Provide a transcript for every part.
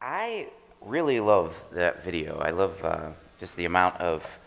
I really love that video. I love uh, just the amount of,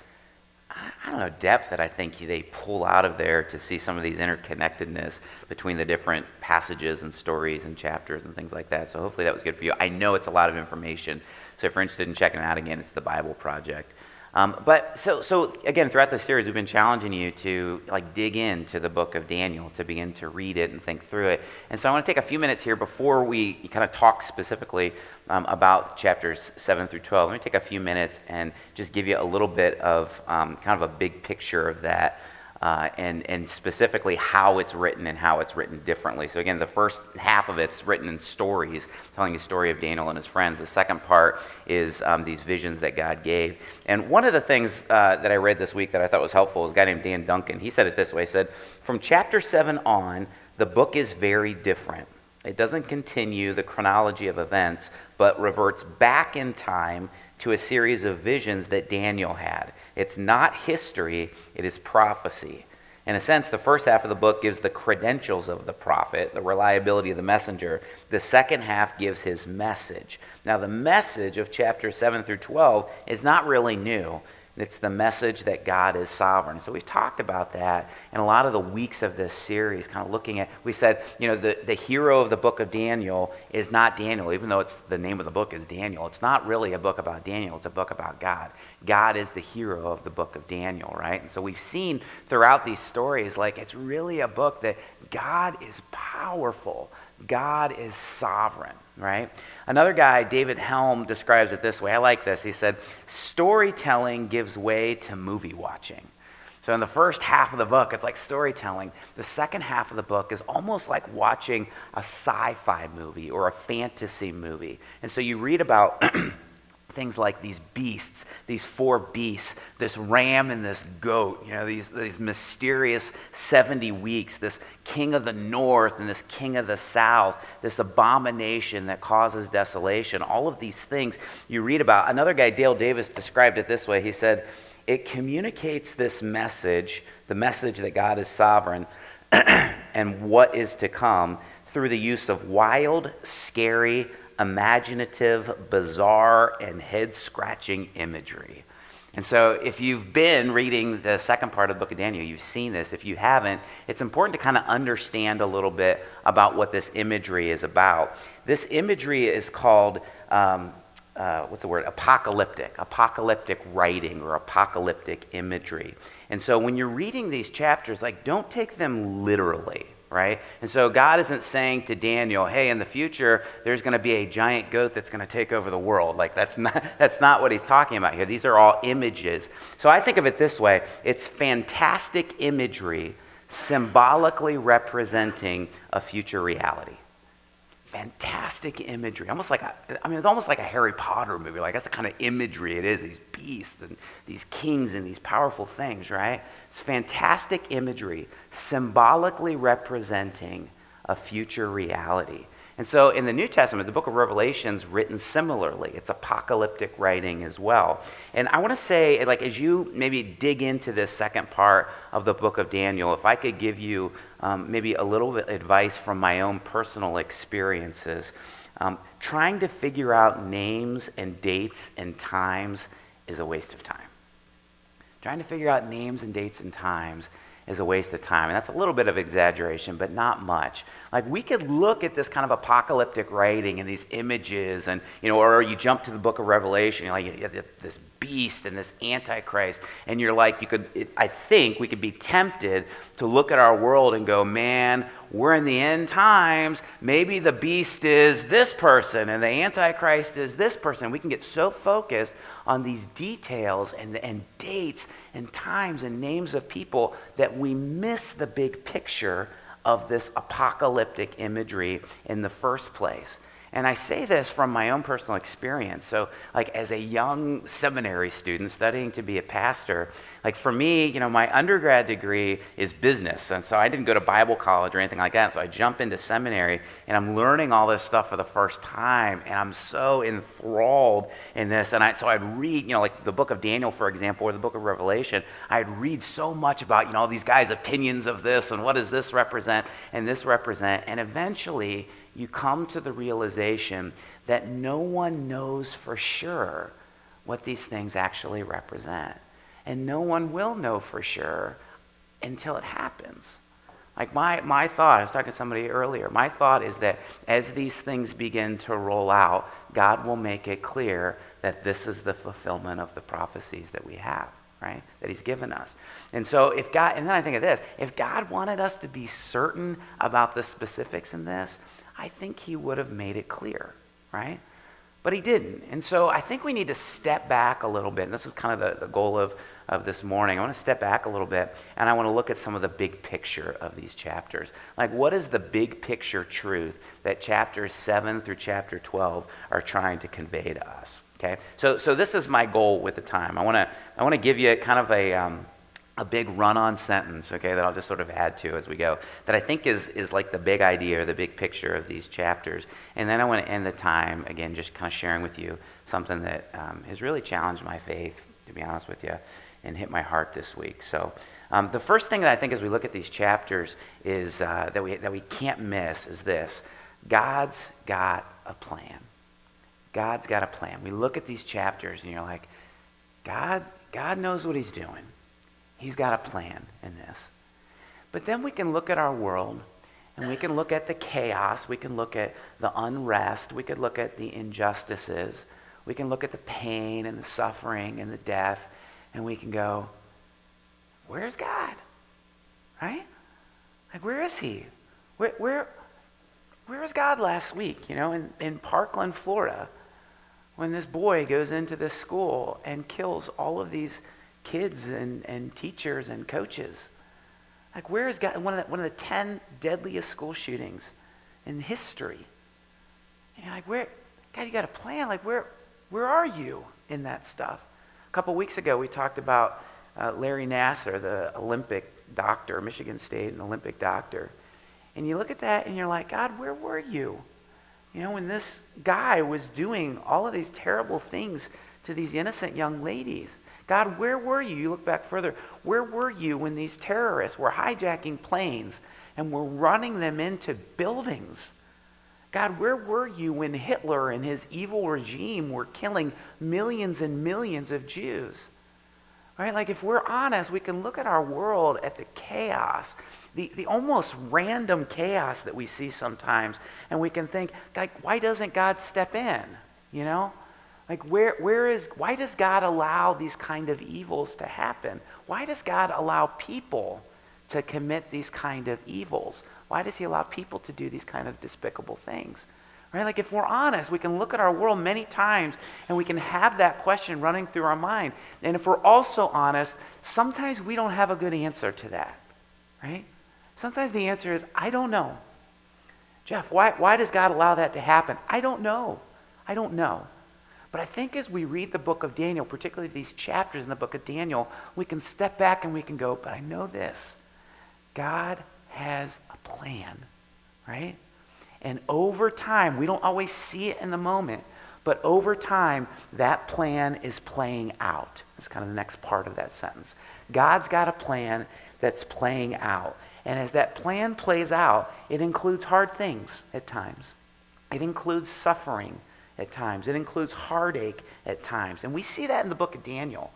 I don't know, depth that I think they pull out of there to see some of these interconnectedness between the different passages and stories and chapters and things like that. So hopefully that was good for you. I know it's a lot of information. So if you're interested in checking it out again, it's the Bible Project. Um, but so, so again, throughout the series, we've been challenging you to like dig into the book of Daniel, to begin to read it and think through it. And so I want to take a few minutes here before we kind of talk specifically um, about chapters 7 through 12. Let me take a few minutes and just give you a little bit of um, kind of a big picture of that uh, and, and specifically how it's written and how it's written differently. So, again, the first half of it's written in stories, telling the story of Daniel and his friends. The second part is um, these visions that God gave. And one of the things uh, that I read this week that I thought was helpful was a guy named Dan Duncan. He said it this way He said, From chapter 7 on, the book is very different. It doesn't continue the chronology of events, but reverts back in time to a series of visions that Daniel had. It's not history, it is prophecy. In a sense, the first half of the book gives the credentials of the prophet, the reliability of the messenger. The second half gives his message. Now, the message of chapters 7 through 12 is not really new. It's the message that God is sovereign. So we've talked about that in a lot of the weeks of this series, kind of looking at, we said, you know, the, the hero of the book of Daniel is not Daniel, even though it's the name of the book is Daniel. It's not really a book about Daniel, it's a book about God. God is the hero of the book of Daniel, right? And so we've seen throughout these stories, like, it's really a book that God is powerful, God is sovereign, right? Another guy, David Helm, describes it this way. I like this. He said, Storytelling gives way to movie watching. So, in the first half of the book, it's like storytelling. The second half of the book is almost like watching a sci fi movie or a fantasy movie. And so, you read about things like these beasts, these four beasts, this ram and this goat, you know, these, these mysterious 70 weeks, this king of the north and this king of the south, this abomination that causes desolation, all of these things you read about. Another guy, Dale Davis, described it this way. He said, It communicates this message, the message that God is sovereign and what is to come, through the use of wild, scary, imaginative, bizarre, and head scratching imagery. And so, if you've been reading the second part of the book of Daniel, you've seen this. If you haven't, it's important to kind of understand a little bit about what this imagery is about. This imagery is called, um, uh, what's the word? Apocalyptic. Apocalyptic writing or apocalyptic imagery. And so, when you're reading these chapters, like, don't take them literally right? And so God isn't saying to Daniel, hey, in the future, there's going to be a giant goat that's going to take over the world. Like, that's not, that's not what he's talking about here. These are all images. So I think of it this way it's fantastic imagery symbolically representing a future reality fantastic imagery. Almost like a, I mean, it's almost like a Harry Potter movie. Like that's the kind of imagery it is. These beasts and these kings and these powerful things, right? It's fantastic imagery, symbolically representing a future reality. And so in the New Testament, the book of Revelation's written similarly. It's apocalyptic writing as well. And I want to say, like, as you maybe dig into this second part of the book of Daniel, if I could give you um, maybe a little bit advice from my own personal experiences, um, trying to figure out names and dates and times is a waste of time. Trying to figure out names and dates and times is a waste of time. And that's a little bit of exaggeration, but not much. Like we could look at this kind of apocalyptic writing and these images, and you know, or you jump to the book of Revelation, you're like you this beast and this antichrist, and you're like, you could. It, I think we could be tempted to look at our world and go, man, we're in the end times. Maybe the beast is this person, and the antichrist is this person. We can get so focused on these details and, and dates and times and names of people that we miss the big picture of this apocalyptic imagery in the first place. And I say this from my own personal experience. So, like, as a young seminary student studying to be a pastor, like, for me, you know, my undergrad degree is business. And so I didn't go to Bible college or anything like that. So I jump into seminary and I'm learning all this stuff for the first time. And I'm so enthralled in this. And I, so I'd read, you know, like the book of Daniel, for example, or the book of Revelation. I'd read so much about, you know, all these guys' opinions of this and what does this represent and this represent. And eventually, you come to the realization that no one knows for sure what these things actually represent. And no one will know for sure until it happens. Like my, my thought, I was talking to somebody earlier, my thought is that as these things begin to roll out, God will make it clear that this is the fulfillment of the prophecies that we have, right? That He's given us. And so if God, and then I think of this, if God wanted us to be certain about the specifics in this, I think He would have made it clear, right? But He didn't. And so I think we need to step back a little bit. And this is kind of the, the goal of of this morning, I want to step back a little bit and I want to look at some of the big picture of these chapters. Like, what is the big picture truth that chapters 7 through chapter 12 are trying to convey to us? Okay? So, so this is my goal with the time. I want to, I want to give you kind of a, um, a big run on sentence, okay, that I'll just sort of add to as we go, that I think is, is like the big idea or the big picture of these chapters. And then I want to end the time, again, just kind of sharing with you something that um, has really challenged my faith, to be honest with you and hit my heart this week. So, um, the first thing that I think as we look at these chapters is uh, that, we, that we can't miss is this God's got a plan. God's got a plan. We look at these chapters and you're like, God, God knows what he's doing. He's got a plan in this. But then we can look at our world and we can look at the chaos. We can look at the unrest. We could look at the injustices. We can look at the pain and the suffering and the death and we can go, Where's God? Right? Like, where is He? Where, where, where was God last week, you know, in, in Parkland, Florida, when this boy goes into this school and kills all of these kids and, and teachers and coaches? Like, where is God? One of the, one of the 10 deadliest school shootings in history. And like, where, God, you got a plan. Like, where, where are you in that stuff? A couple weeks ago, we talked about uh, Larry Nassar, the Olympic doctor, Michigan State, an Olympic doctor. And you look at that and you're like, God, where were you? You know, when this guy was doing all of these terrible things to these innocent young ladies. God, where were you? You look back further. Where were you when these terrorists were hijacking planes and were running them into buildings? God, where were you when Hitler and his evil regime were killing millions and millions of Jews? Right? Like, if we're honest, we can look at our world, at the chaos, the, the almost random chaos that we see sometimes, and we can think, like, why doesn't God step in? You know? Like, where, where is, why does God allow these kind of evils to happen? Why does God allow people to commit these kind of evils? Why does he allow people to do these kind of despicable things? Right? Like if we're honest, we can look at our world many times and we can have that question running through our mind. And if we're also honest, sometimes we don't have a good answer to that. Right? Sometimes the answer is, I don't know. Jeff, why, why does God allow that to happen? I don't know. I don't know. But I think as we read the book of Daniel, particularly these chapters in the book of Daniel, we can step back and we can go, but I know this. God has a plan, right? And over time, we don't always see it in the moment, but over time, that plan is playing out. That's kind of the next part of that sentence. God's got a plan that's playing out. And as that plan plays out, it includes hard things at times. It includes suffering at times. It includes heartache at times. And we see that in the book of Daniel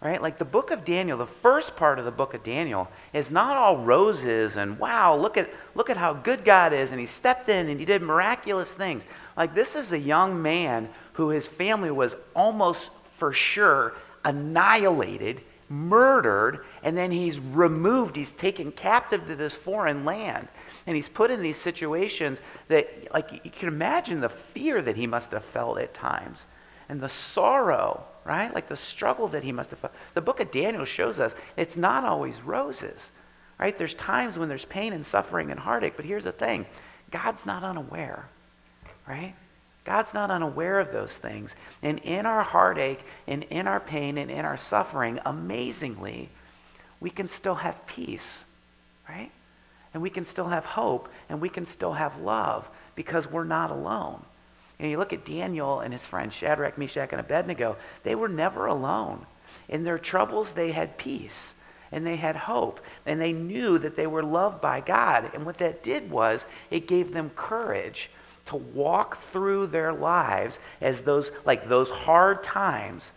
right? Like the book of Daniel, the first part of the book of Daniel is not all roses and wow, look at look at how good God is and he stepped in and he did miraculous things. Like this is a young man who his family was almost for sure annihilated, murdered, and then he's removed, he's taken captive to this foreign land. And he's put in these situations that like you can imagine the fear that he must have felt at times and the sorrow right? Like the struggle that he must have felt. The book of Daniel shows us it's not always roses, right? There's times when there's pain and suffering and heartache, but here's the thing God's not unaware, right? God's not unaware of those things. And in our heartache and in our pain and in our suffering, amazingly, we can still have peace, right? And we can still have hope and we can still have love because we're not alone. And you look at Daniel and his friends, Shadrach, Meshach, and Abednego, they were never alone. In their troubles, they had peace and they had hope and they knew that they were loved by God. And what that did was it gave them courage to walk through their lives as those, like those hard times,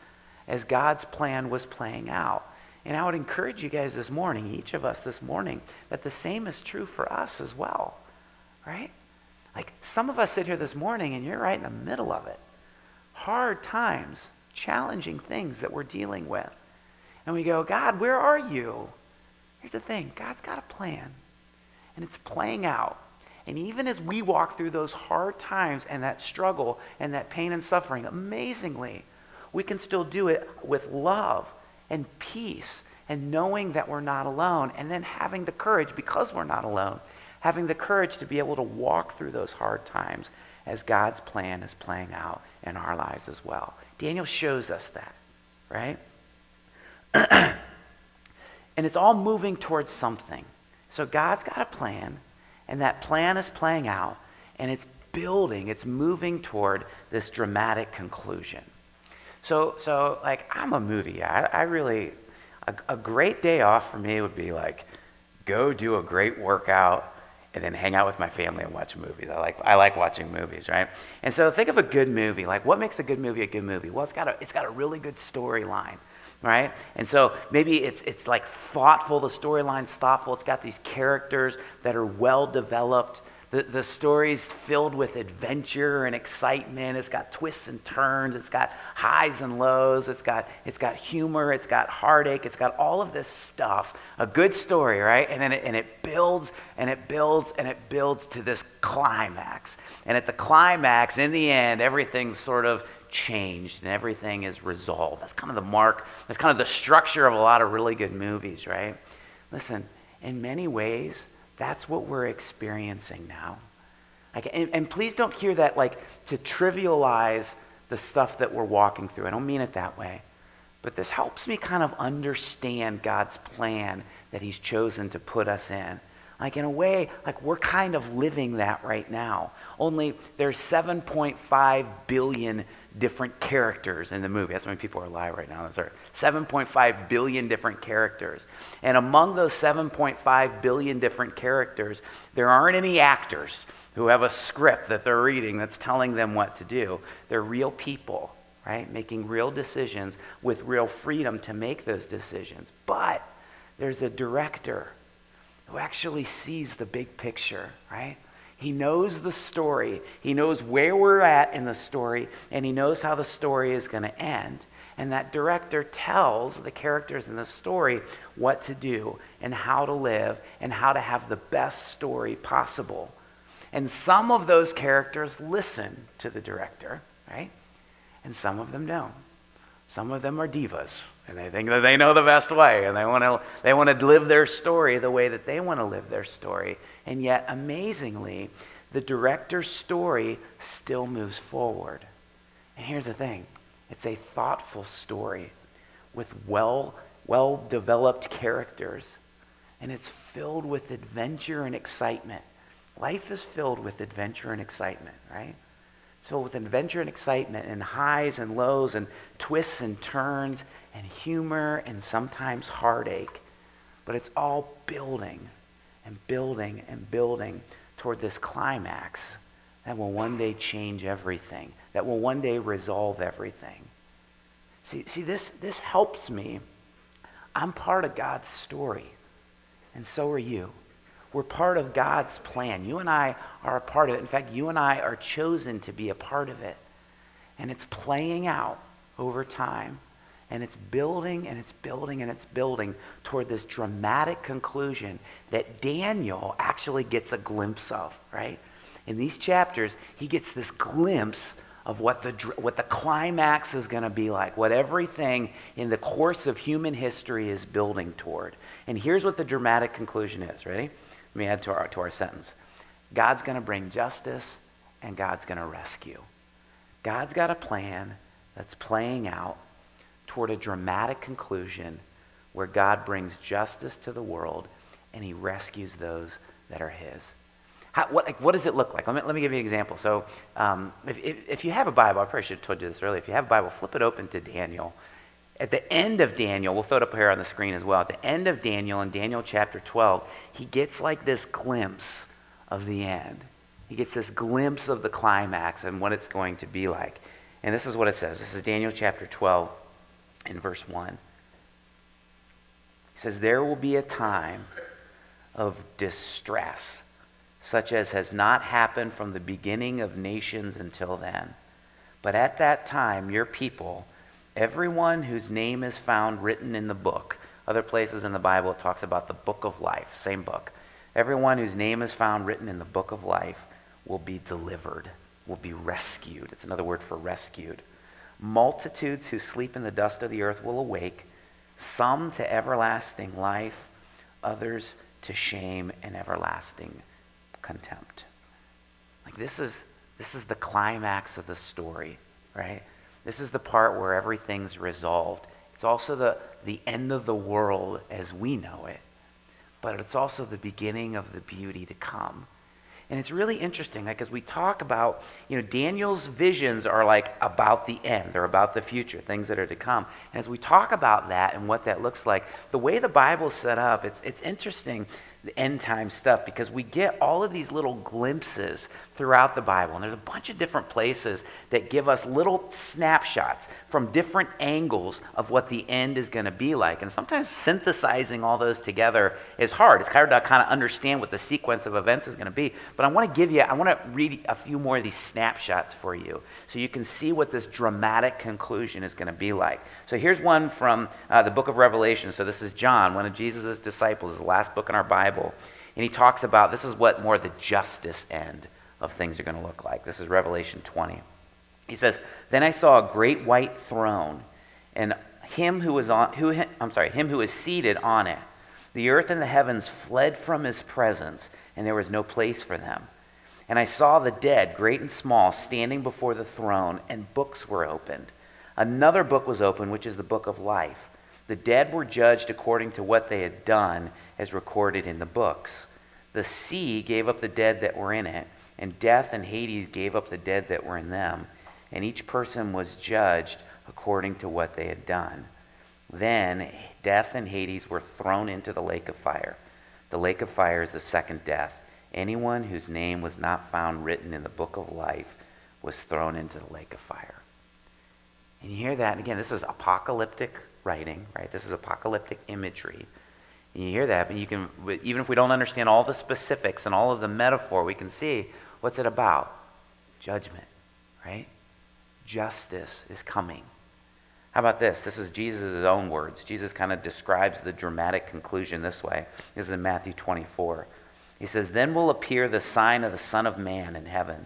as God's plan was playing out. And I would encourage you guys this morning, each of us this morning, that the same is true for us as well, right? Like some of us sit here this morning and you're right in the middle of it. Hard times, challenging things that we're dealing with. And we go, God, where are you? Here's the thing God's got a plan, and it's playing out. And even as we walk through those hard times and that struggle and that pain and suffering, amazingly, we can still do it with love and peace and knowing that we're not alone and then having the courage, because we're not alone, having the courage to be able to walk through those hard times as God's plan is playing out in our lives as well. Daniel shows us that, right? and it's all moving towards something. So God's got a plan, and that plan is playing out, and it's building, it's moving toward this dramatic conclusion. So, so like, I'm a movie. I, I really, a, a great day off for me would be like, go do a great workout and then hang out with my family and watch movies. I like, I like watching movies, right? And so think of a good movie. Like, what makes a good movie a good movie? Well, it's got a, it's got a really good storyline, right? And so maybe it's, it's like thoughtful. The storyline's thoughtful. It's got these characters that are well developed. The, the story's filled with adventure and excitement. It's got twists and turns. It's got highs and lows. It's got, it's got humor. It's got heartache. It's got all of this stuff. A good story, right? And then it, and it builds and it builds and it builds to this climax. And at the climax, in the end, everything's sort of changed and everything is resolved. That's kind of the mark, that's kind of the structure of a lot of really good movies, right? Listen, in many ways, that's what we're experiencing now. Like, and, and please don't hear that like to trivialize the stuff that we're walking through. I don't mean it that way. But this helps me kind of understand God's plan that He's chosen to put us in. Like, in a way, like we're kind of living that right now. Only there's 7.5 billion different characters in the movie. That's how many people are alive right now. There's 7.5 billion different characters. And among those 7.5 billion different characters, there aren't any actors who have a script that they're reading that's telling them what to do. They're real people, right? Making real decisions with real freedom to make those decisions. But there's a director who actually sees the big picture, right? He knows the story. He knows where we're at in the story, and he knows how the story is going to end. And that director tells the characters in the story what to do and how to live and how to have the best story possible. And some of those characters listen to the director, right? And some of them don't. Some of them are divas, and they think that they know the best way, and they want to they want to live their story the way that they want to live their story. And yet, amazingly, the director's story still moves forward. And here's the thing it's a thoughtful story with well, well developed characters, and it's filled with adventure and excitement. Life is filled with adventure and excitement, right? It's filled with adventure and excitement, and highs and lows, and twists and turns, and humor, and sometimes heartache. But it's all building and building and building toward this climax that will one day change everything, that will one day resolve everything. See, see this, this helps me. I'm part of God's story, and so are you. We're part of God's plan. You and I are a part of it. In fact, you and I are chosen to be a part of it. And it's playing out over time and it's building and it's building and it's building toward this dramatic conclusion that Daniel actually gets a glimpse of, right? In these chapters, he gets this glimpse of what the, what the climax is going to be like, what everything in the course of human history is building toward. And here's what the dramatic conclusion is. Ready? Let me add to our, to our sentence God's going to bring justice and God's going to rescue. God's got a plan that's playing out toward a dramatic conclusion where God brings justice to the world and he rescues those that are his. How, what, like, what does it look like? Let me, let me give you an example. So, um, if, if, if, you have a Bible, I probably should have told you this earlier. If you have a Bible, flip it open to Daniel. At the end of Daniel, we'll throw it up here on the screen as well. At the end of Daniel, in Daniel chapter 12, he gets like this glimpse of the end. he gets this glimpse of the climax and what it's going to be like. And this is what it says. This is Daniel chapter 12 in verse 1. He says, There will be a time of distress, such as has not happened from the beginning of nations until then. But at that time, your people, everyone whose name is found written in the book, other places in the Bible it talks about the book of life, same book. Everyone whose name is found written in the book of life will be delivered, will be rescued. It's another word for rescued. Multitudes who sleep in the dust of the earth will awake, some to everlasting life, others to shame and everlasting contempt. Like this is this is the climax of the story, right? This is the part where everything's resolved. It's also the, the end of the world as we know it, but it's also the beginning of the beauty to come. And it's really interesting, like as we talk about, you know, Daniel's visions are like about the end, they're about the future, things that are to come. And as we talk about that and what that looks like, the way the Bible's set up, it's, it's interesting the end time stuff because we get all of these little glimpses throughout the Bible. And there's a bunch of different places that give us little snapshots from different angles of what the end is going to be like. And sometimes synthesizing all those together is hard. It's hard to kind of understand what the sequence of events is going to be. But I want to give you, I want to read a few more of these snapshots for you so you can see what this dramatic conclusion is going to be like. So here's one from uh, the book of Revelation. So this is John, one of Jesus' disciples, the last book in our Bible. And he talks about this is what more the justice end of things are going to look like. This is Revelation 20. He says, Then I saw a great white throne, and him who was on who I'm sorry, him who was seated on it. The earth and the heavens fled from his presence, and there was no place for them. And I saw the dead, great and small, standing before the throne, and books were opened. Another book was opened, which is the book of life. The dead were judged according to what they had done, as recorded in the books. The sea gave up the dead that were in it and death and Hades gave up the dead that were in them, and each person was judged according to what they had done. Then death and Hades were thrown into the lake of fire. The lake of fire is the second death. Anyone whose name was not found written in the book of life was thrown into the lake of fire. And you hear that, again, this is apocalyptic writing, right? This is apocalyptic imagery. And you hear that, but you can, even if we don't understand all the specifics and all of the metaphor, we can see What's it about? Judgment, right? Justice is coming. How about this? This is Jesus' own words. Jesus kind of describes the dramatic conclusion this way. This is in Matthew 24. He says, Then will appear the sign of the Son of Man in heaven.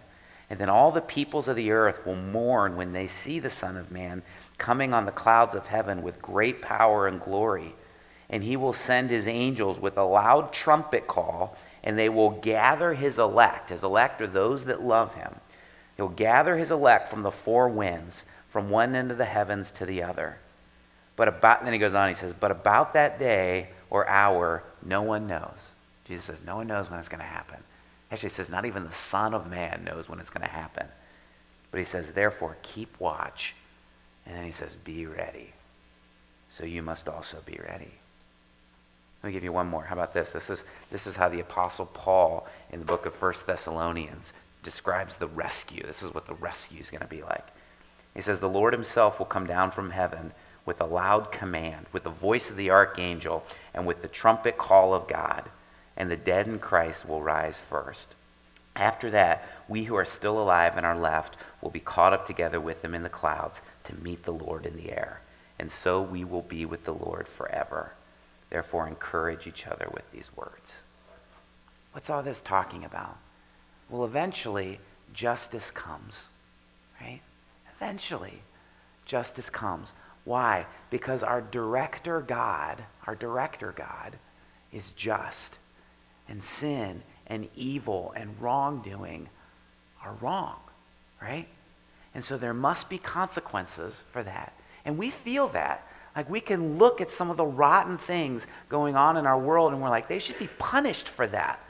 And then all the peoples of the earth will mourn when they see the Son of Man coming on the clouds of heaven with great power and glory. And he will send his angels with a loud trumpet call and they will gather his elect. His elect are those that love him. He'll gather his elect from the four winds, from one end of the heavens to the other. But about, then he goes on, he says, But about that day or hour, no one knows. Jesus says, No one knows when it's going to happen. Actually, he says, Not even the Son of Man knows when it's going to happen. But he says, Therefore, keep watch. And then he says, Be ready. So you must also be ready. Let me give you one more. How about this? This is, this is how the Apostle Paul in the book of First Thessalonians describes the rescue. This is what the rescue is going to be like. He says, The Lord himself will come down from heaven with a loud command, with the voice of the archangel, and with the trumpet call of God, and the dead in Christ will rise first. After that, we who are still alive and are left will be caught up together with them in the clouds to meet the Lord in the air. And so we will be with the Lord forever. Therefore, encourage each other with these words. What's all this talking about? Well, eventually, justice comes, right? Eventually, justice comes. Why? Because our director God, our director God, is just. And sin and evil and wrongdoing are wrong, right? And so there must be consequences for that. And we feel that like we can look at some of the rotten things going on in our world and we're like, they should be punished for that.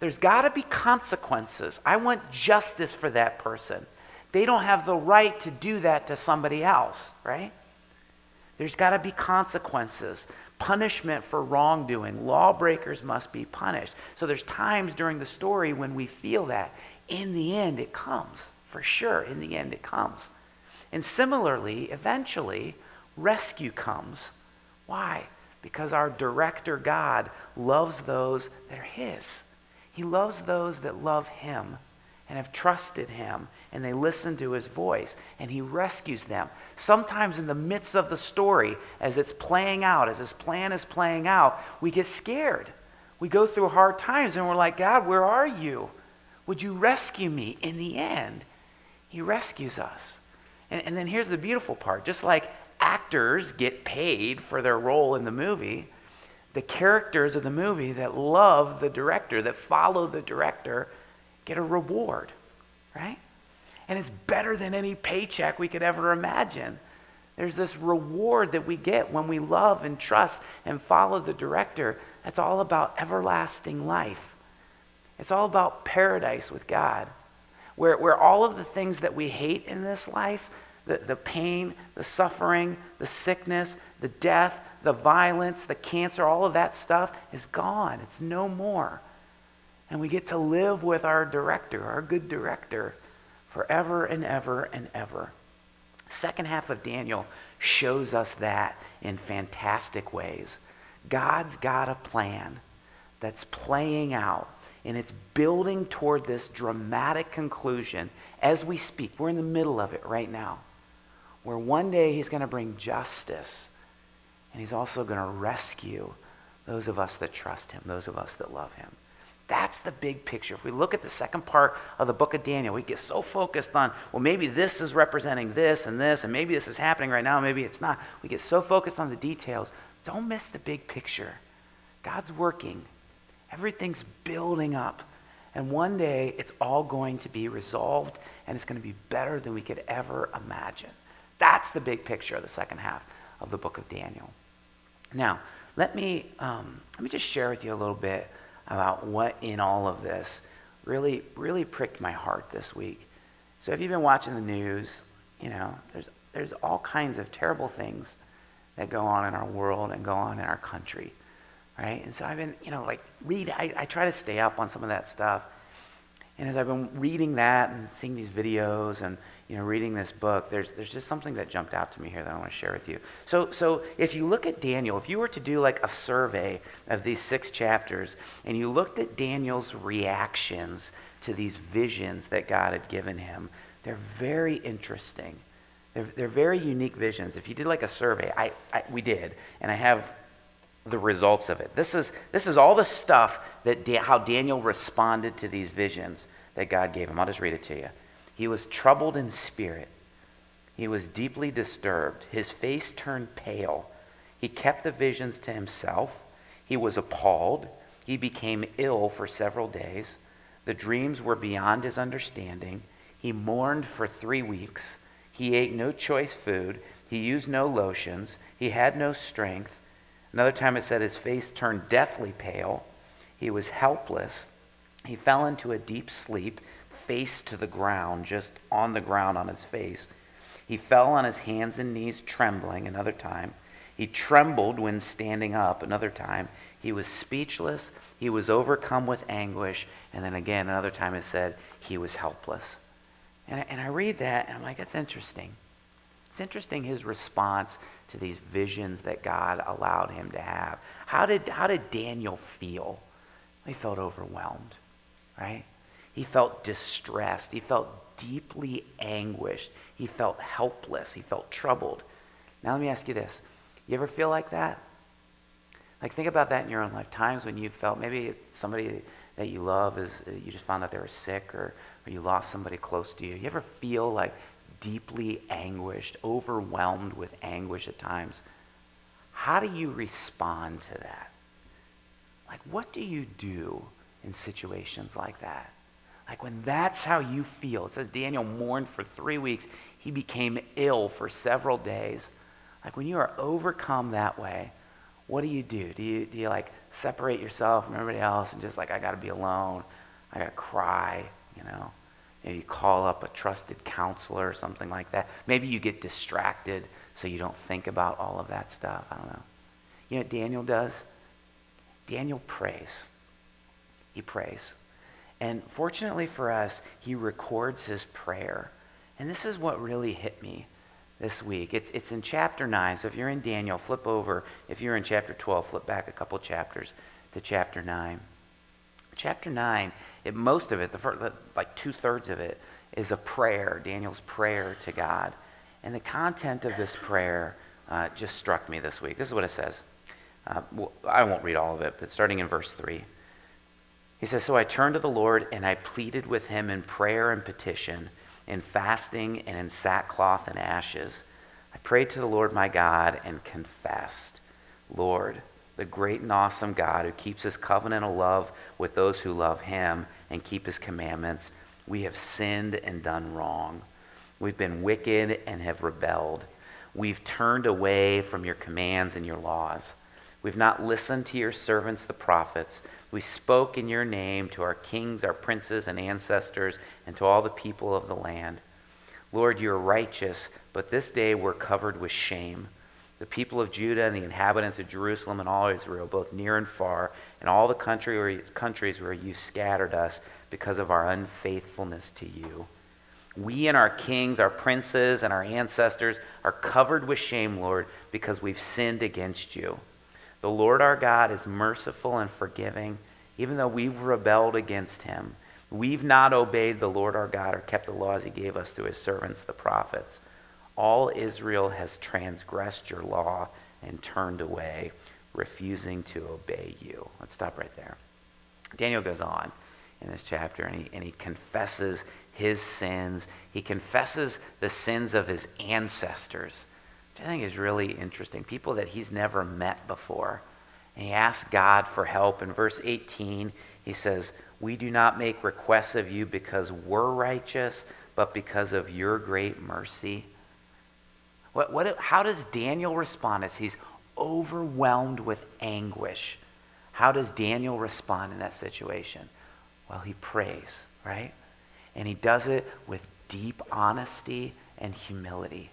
There's got to be consequences. I want justice for that person. They don't have the right to do that to somebody else, right? There's got to be consequences, punishment for wrongdoing. Lawbreakers must be punished. So there's times during the story when we feel that. in the end, it comes. For sure, in the end, it comes. And similarly, eventually, rescue comes. Why? Because our director God loves those that are His. He loves those that love Him and have trusted Him and they listen to His voice and He rescues them. Sometimes in the midst of the story, as it's playing out, as His plan is playing out, we get scared. We go through hard times and we're like, God, where are you? Would you rescue me? In the end, He rescues us. And, and then here's the beautiful part just like actors get paid for their role in the movie, the characters of the movie that love the director, that follow the director, get a reward, right? And it's better than any paycheck we could ever imagine. There's this reward that we get when we love and trust and follow the director. That's all about everlasting life. It's all about paradise with God, where, where all of the things that we hate in this life the, the pain, the suffering, the sickness, the death, the violence, the cancer, all of that stuff is gone. It's no more. And we get to live with our director, our good director, forever and ever and ever. Second half of Daniel shows us that in fantastic ways. God's got a plan that's playing out and it's building toward this dramatic conclusion as we speak. We're in the middle of it right now where one day he's going to bring justice and he's also going to rescue those of us that trust him, those of us that love him. That's the big picture. If we look at the second part of the book of Daniel, we get so focused on, well, maybe this is representing this and this, and maybe this is happening right now, maybe it's not. We get so focused on the details. Don't miss the big picture. God's working, everything's building up. And one day, it's all going to be resolved, and it's going to be better than we could ever imagine. That's the big picture of the second half of the book of Daniel. Now, let me, um, let me just share with you a little bit about what in all of this really, really pricked my heart this week. So if you've been watching the news, you know, there's, there's all kinds of terrible things that go on in our world and go on in our country, right? And so I've been, you know, like read, I, I try to stay up on some of that stuff. And as I've been reading that and seeing these videos and, you know, reading this book, there's, there's just something that jumped out to me here that I want to share with you. So, so if you look at Daniel, if you were to do like a survey of these six chapters, and you looked at Daniel's reactions to these visions that God had given him, they're very interesting. They're, they're very unique visions. If you did like a survey, I, I, we did, and I have the results of it. This is, this is all the stuff that da- how Daniel responded to these visions that God gave him. I'll just read it to you. He was troubled in spirit. He was deeply disturbed. His face turned pale. He kept the visions to himself. He was appalled. He became ill for several days. The dreams were beyond his understanding. He mourned for three weeks. He ate no choice food. He used no lotions. He had no strength. Another time it said his face turned deathly pale. He was helpless. He fell into a deep sleep face to the ground, just on the ground on his face. He fell on his hands and knees, trembling, another time. He trembled when standing up, another time. He was speechless. He was overcome with anguish. And then again, another time it said he was helpless. And I, and I read that, and I'm like, that's interesting. It's interesting his response to these visions that God allowed him to have. How did, how did Daniel feel? He felt overwhelmed, right? He felt distressed. He felt deeply anguished. He felt helpless. He felt troubled. Now, let me ask you this. You ever feel like that? Like, think about that in your own life. Times when you felt maybe somebody that you love is, uh, you just found out they were sick or, or you lost somebody close to you. You ever feel like deeply anguished, overwhelmed with anguish at times? How do you respond to that? Like, what do you do in situations like that? Like when that's how you feel. It says Daniel mourned for three weeks. He became ill for several days. Like when you are overcome that way, what do you do? Do you, do you like separate yourself from everybody else and just like, I got to be alone? I got to cry, you know? Maybe you call up a trusted counselor or something like that. Maybe you get distracted so you don't think about all of that stuff. I don't know. You know what Daniel does? Daniel prays. He prays. And fortunately for us, he records his prayer. And this is what really hit me this week. It's, it's in chapter 9. So if you're in Daniel, flip over. If you're in chapter 12, flip back a couple chapters to chapter 9. Chapter 9, it, most of it, the first, like two thirds of it, is a prayer, Daniel's prayer to God. And the content of this prayer uh, just struck me this week. This is what it says. Uh, well, I won't read all of it, but starting in verse 3. He says, So I turned to the Lord and I pleaded with him in prayer and petition, in fasting and in sackcloth and ashes. I prayed to the Lord my God and confessed, Lord, the great and awesome God who keeps his covenant of love with those who love him and keep his commandments, we have sinned and done wrong. We've been wicked and have rebelled. We've turned away from your commands and your laws. We've not listened to your servants, the prophets. We spoke in your name to our kings, our princes, and ancestors, and to all the people of the land. Lord, you're righteous, but this day we're covered with shame. The people of Judah and the inhabitants of Jerusalem and all Israel, both near and far, and all the country where, countries where you scattered us because of our unfaithfulness to you. We and our kings, our princes, and our ancestors are covered with shame, Lord, because we've sinned against you. The Lord our God is merciful and forgiving, even though we've rebelled against him. We've not obeyed the Lord our God or kept the laws he gave us through his servants, the prophets. All Israel has transgressed your law and turned away, refusing to obey you. Let's stop right there. Daniel goes on in this chapter and he, and he confesses his sins. He confesses the sins of his ancestors which I think is really interesting. People that he's never met before. And he asks God for help. In verse 18, he says, We do not make requests of you because we're righteous, but because of your great mercy. What, what, how does Daniel respond as he's overwhelmed with anguish? How does Daniel respond in that situation? Well, he prays, right? And he does it with deep honesty and humility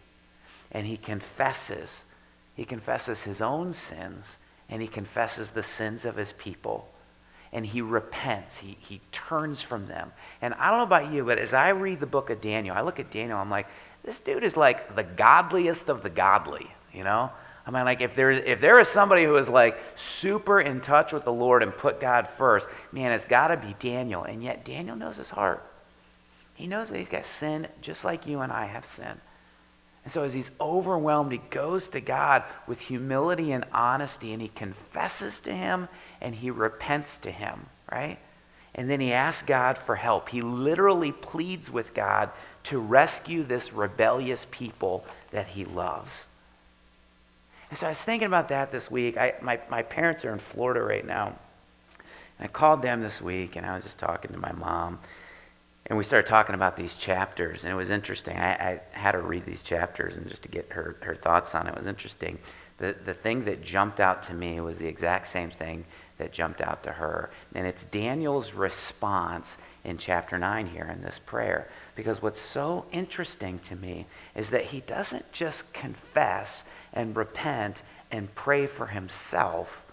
and he confesses. He confesses his own sins and he confesses the sins of his people. And he repents. He, he turns from them. And I don't know about you, but as I read the book of Daniel, I look at Daniel, I'm like, this dude is like the godliest of the godly, you know? I mean, like, if there, is, if there is somebody who is like super in touch with the Lord and put God first, man, it's got to be Daniel. And yet, Daniel knows his heart. He knows that he's got sin just like you and I have sin. And so, as he's overwhelmed, he goes to God with humility and honesty, and he confesses to him and he repents to him, right? And then he asks God for help. He literally pleads with God to rescue this rebellious people that he loves. And so I was thinking about that this week. I, my, my parents are in Florida right now. And I called them this week, and I was just talking to my mom and we started talking about these chapters, and it was interesting. I, I, had her read these chapters and just to get her, her thoughts on it. it was interesting. The, the thing that jumped out to me was the exact same thing that jumped out to her. And it's Daniel's response in chapter 9 here in this prayer. Because what's so interesting to me is that he doesn't just confess and repent and pray for himself,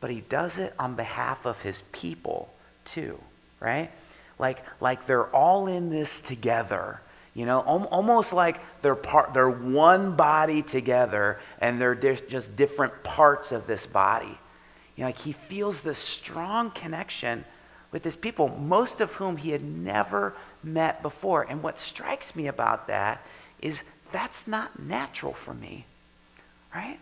but he does it on behalf of his people too, right? Like, like they're all in this together. You know, almost like they're part, they're one body together, and they're just different parts of this body. You know, like he feels this strong connection with his people, most of whom he had never met before. And what strikes me about that is that's not natural for me, right?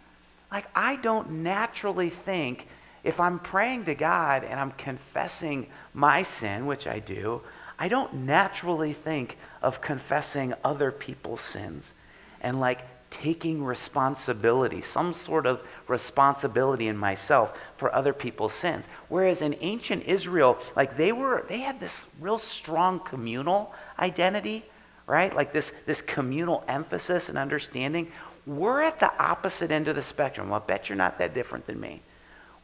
Like I don't naturally think if I'm praying to God and I'm confessing my sin, which I do, I don't naturally think of confessing other people's sins and like taking responsibility, some sort of responsibility in myself for other people's sins. Whereas in ancient Israel, like they were, they had this real strong communal identity, right? Like this, this communal emphasis and understanding. We're at the opposite end of the spectrum. Well, I bet you're not that different than me.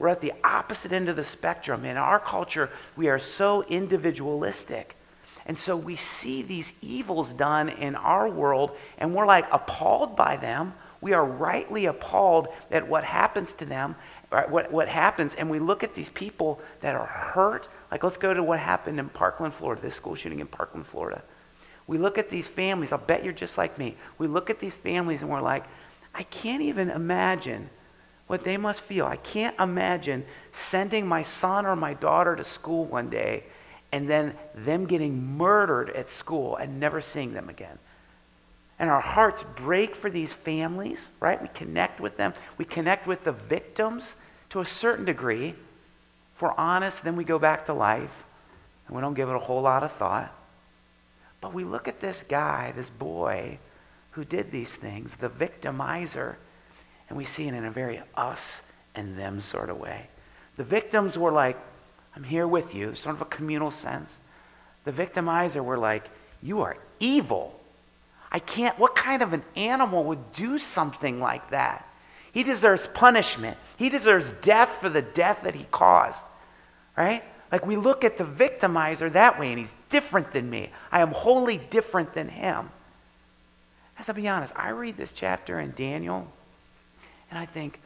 We're at the opposite end of the spectrum. In our culture, we are so individualistic. And so we see these evils done in our world, and we're like appalled by them. We are rightly appalled at what happens to them. what, what happens, and we look at these people that are hurt. Like, let's go to what happened in Parkland, Florida, this school shooting in Parkland, Florida. We look at these families, I'll bet you're just like me. We look at these families and we're like, I can't even imagine what they must feel. I can't imagine sending my son or my daughter to school one day and then them getting murdered at school and never seeing them again. And our hearts break for these families, right? We connect with them. We connect with the victims to a certain degree. If we're honest, then we go back to life and we don't give it a whole lot of thought. But we look at this guy, this boy who did these things, the victimizer, and we see it in a very us and them sort of way. The victims were like, I'm here with you, sort of a communal sense. The victimizer were like, You are evil. I can't, what kind of an animal would do something like that? He deserves punishment. He deserves death for the death that he caused. Right? Like we look at the victimizer that way, and he's different than me. I am wholly different than him. As I'll be honest, I read this chapter in Daniel, and I think,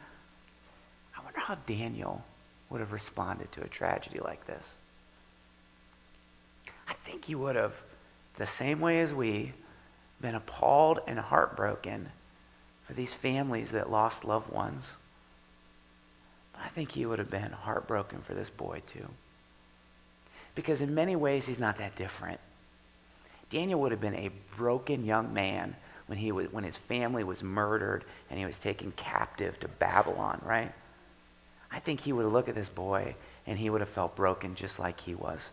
I wonder how Daniel would have responded to a tragedy like this. I think he would have, the same way as we, been appalled and heartbroken for these families that lost loved ones. But I think he would have been heartbroken for this boy too. Because in many ways, he's not that different. Daniel would have been a broken young man when, he was, when his family was murdered and he was taken captive to Babylon, right? I think he would have looked at this boy and he would have felt broken just like he was.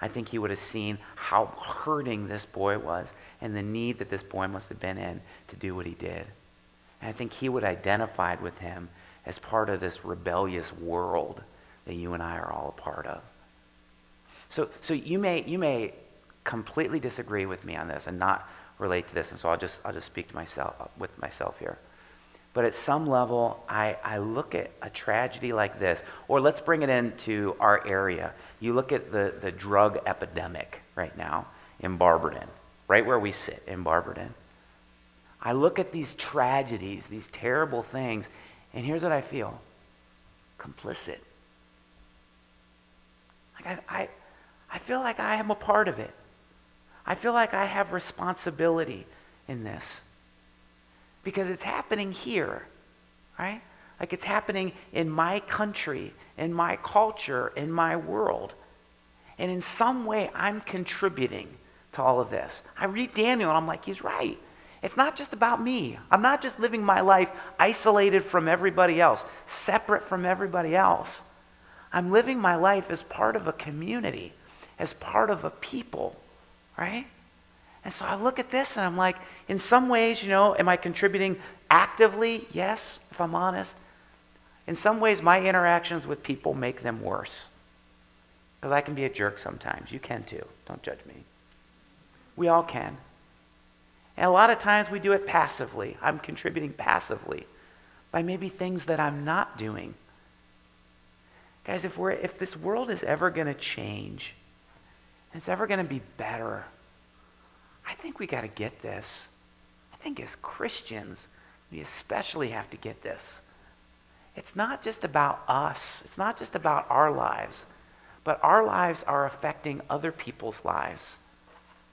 I think he would have seen how hurting this boy was and the need that this boy must have been in to do what he did. And I think he would have identified with him as part of this rebellious world that you and I are all a part of. So, so you, may, you may completely disagree with me on this and not relate to this, and so I'll just, I'll just speak to myself, with myself here. But at some level, I, I look at a tragedy like this, or let's bring it into our area. You look at the, the drug epidemic right now in Barberton, right where we sit in Barberton. I look at these tragedies, these terrible things, and here's what I feel complicit. Like I, I, I feel like I am a part of it. I feel like I have responsibility in this because it's happening here, right? Like it's happening in my country, in my culture, in my world. And in some way, I'm contributing to all of this. I read Daniel and I'm like, he's right. It's not just about me. I'm not just living my life isolated from everybody else, separate from everybody else. I'm living my life as part of a community as part of a people, right? And so I look at this and I'm like, in some ways, you know, am I contributing actively? Yes, if I'm honest. In some ways, my interactions with people make them worse. Because I can be a jerk sometimes. You can too. Don't judge me. We all can. And a lot of times we do it passively. I'm contributing passively by maybe things that I'm not doing. Guys, if, we're, if this world is ever going to change, it's ever going to be better, I think we got to get this. I think as Christians, we especially have to get this. It's not just about us, it's not just about our lives, but our lives are affecting other people's lives,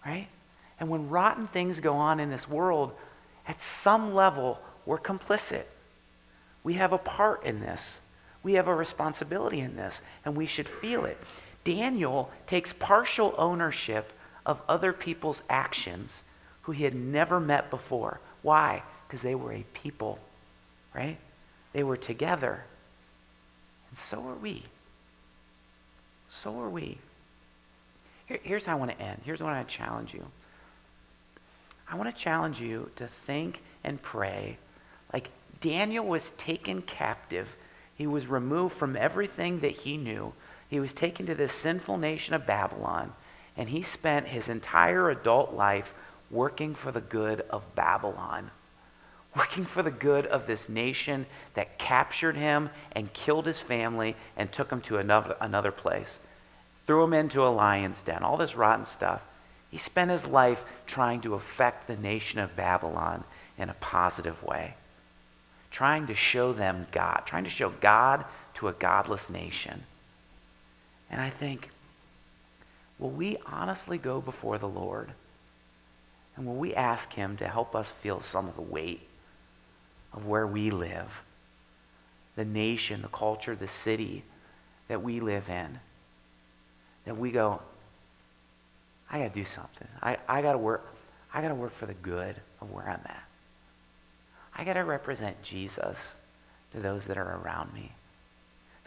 right? And when rotten things go on in this world, at some level, we're complicit. We have a part in this. We have a responsibility in this, and we should feel it. Daniel takes partial ownership of other people's actions who he had never met before. Why? Because they were a people, right? They were together. And so are we. So are we. Here, here's how I want to end. Here's what I want to challenge you. I want to challenge you to think and pray like Daniel was taken captive. He was removed from everything that he knew he was taken to this sinful nation of Babylon, and he spent his entire adult life working for the good of Babylon, working for the good of this nation that captured him and killed his family and took him to another, another place, threw him into a lion's den, all this rotten stuff. He spent his life trying to affect the nation of Babylon in a positive way trying to show them God, trying to show God to a godless nation. And I think, will we honestly go before the Lord? And will we ask Him to help us feel some of the weight of where we live, the nation, the culture, the city that we live in? That we go, I got to do something. I, I got to work. I got to work for the good of where I'm at. I got to represent Jesus to those that are around me.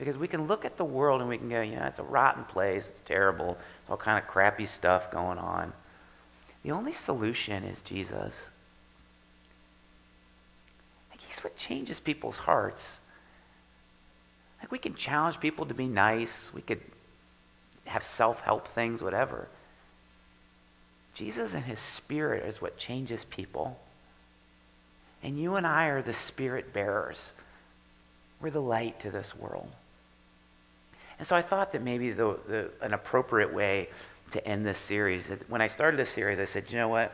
Because we can look at the world and we can go, you know, it's a rotten place, it's terrible, it's all kind of crappy stuff going on. The only solution is Jesus. Like he's what changes people's hearts. Like we can challenge people to be nice, we could have self-help things, whatever. Jesus and his spirit is what changes people. And you and I are the spirit bearers. We're the light to this world. And so I thought that maybe the, the, an appropriate way to end this series, when I started this series, I said, you know what?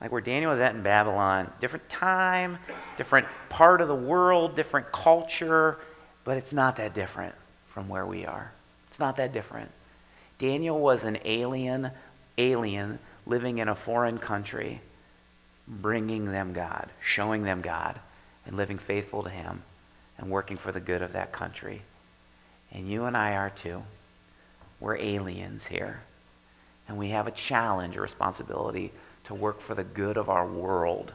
Like where Daniel was at in Babylon, different time, different part of the world, different culture, but it's not that different from where we are. It's not that different. Daniel was an alien, alien living in a foreign country bringing them God, showing them God, and living faithful to Him and working for the good of that country. And you and I are too. We're aliens here. And we have a challenge, a responsibility to work for the good of our world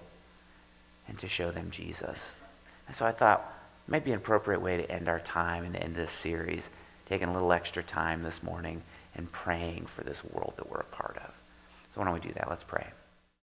and to show them Jesus. And so I thought it might be an appropriate way to end our time and end this series, taking a little extra time this morning and praying for this world that we're a part of. So why don't we do that? Let's pray.